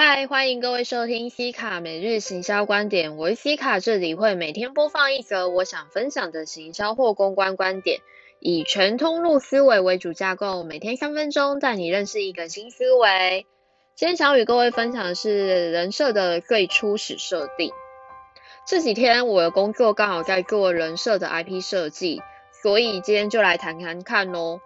嗨，欢迎各位收听西卡每日行销观点。我是西卡，这里会每天播放一则我想分享的行销或公关观点，以全通路思维为主架构，每天三分钟带你认识一个新思维。今天想与各位分享的是人设的最初始设定。这几天我的工作刚好在做人设的 IP 设计，所以今天就来谈谈看咯。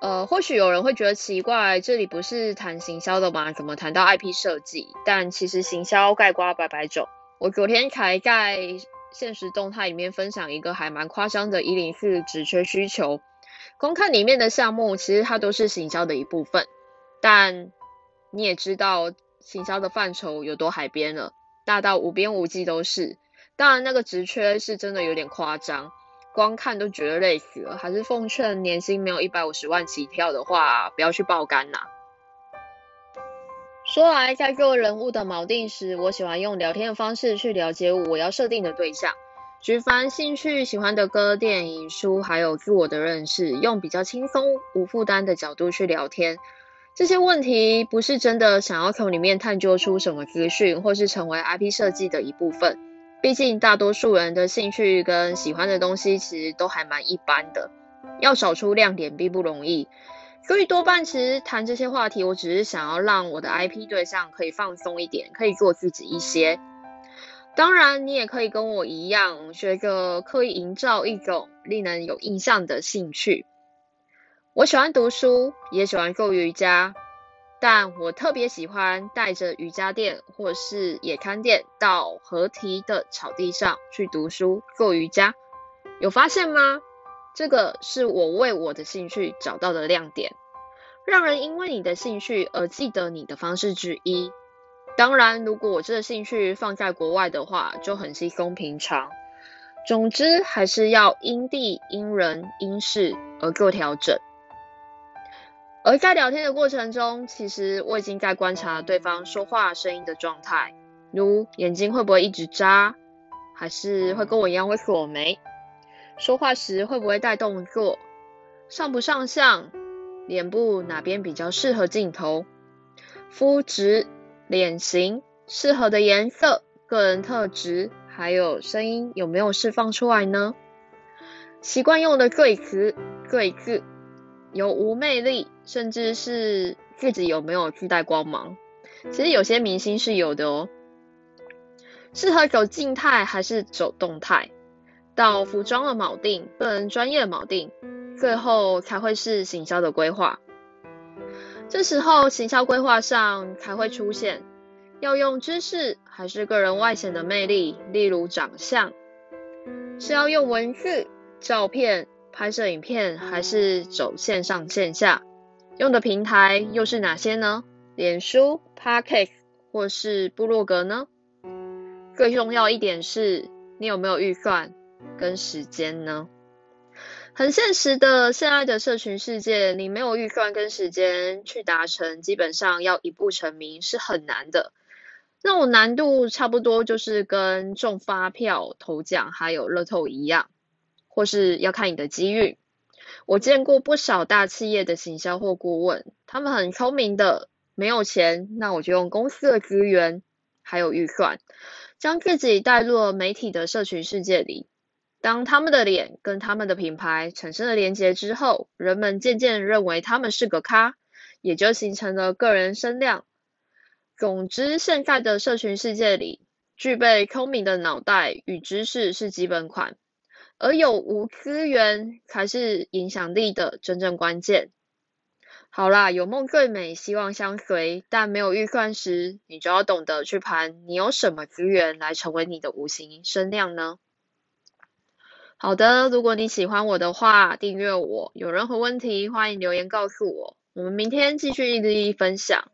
呃，或许有人会觉得奇怪，这里不是谈行销的吗？怎么谈到 IP 设计？但其实行销盖瓜百百种。我昨天才在现实动态里面分享一个还蛮夸张的104职缺需求，光看里面的项目，其实它都是行销的一部分。但你也知道，行销的范畴有多海边了，大到无边无际都是。当然，那个职缺是真的有点夸张。光看都觉得累死了，还是奉劝年薪没有一百五十万起跳的话，不要去爆肝呐。说来，在做人物的锚定时，我喜欢用聊天的方式去了解我要设定的对象，举凡兴趣、喜欢的歌、电影、书，还有自我的认识，用比较轻松、无负担的角度去聊天。这些问题不是真的想要从里面探究出什么资讯，或是成为 IP 设计的一部分。毕竟大多数人的兴趣跟喜欢的东西其实都还蛮一般的，要找出亮点并不容易，所以多半其实谈这些话题，我只是想要让我的 IP 对象可以放松一点，可以做自己一些。当然，你也可以跟我一样，学个刻意营造一种令人有印象的兴趣。我喜欢读书，也喜欢做瑜伽。但我特别喜欢带着瑜伽垫或是野餐垫到河堤的草地上去读书做瑜伽，有发现吗？这个是我为我的兴趣找到的亮点，让人因为你的兴趣而记得你的方式之一。当然，如果我这个兴趣放在国外的话，就很稀松平常。总之，还是要因地、因人、因事而做调整。而在聊天的过程中，其实我已经在观察对方说话声音的状态，如眼睛会不会一直眨，还是会跟我一样会锁眉，说话时会不会带动作，上不上相，脸部哪边比较适合镜头，肤质、脸型、适合的颜色、个人特质，还有声音有没有释放出来呢？习惯用的对词、对字。有无魅力，甚至是自己有没有自带光芒？其实有些明星是有的哦。适合走静态还是走动态？到服装的锚定，个人专业的锚定，最后才会是行销的规划。这时候行销规划上才会出现，要用知识还是个人外显的魅力，例如长相，是要用文字、照片。拍摄影片还是走线上线下，用的平台又是哪些呢？脸书、Podcast 或是部落格呢？最重要一点是，你有没有预算跟时间呢？很现实的，现在的社群世界，你没有预算跟时间去达成，基本上要一步成名是很难的。那种难度差不多就是跟中发票、头奖还有乐透一样。或是要看你的机遇。我见过不少大企业的行销或顾问，他们很聪明的，没有钱，那我就用公司的资源还有预算，将自己带入了媒体的社群世界里。当他们的脸跟他们的品牌产生了连结之后，人们渐渐认为他们是个咖，也就形成了个人声量。总之，现在的社群世界里，具备聪明的脑袋与知识是基本款。而有无资源才是影响力的真正关键。好啦，有梦最美，希望相随。但没有预算时，你就要懂得去盘，你有什么资源来成为你的无形声量呢？好的，如果你喜欢我的话，订阅我。有任何问题，欢迎留言告诉我。我们明天继续一日一分享。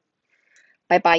拜拜。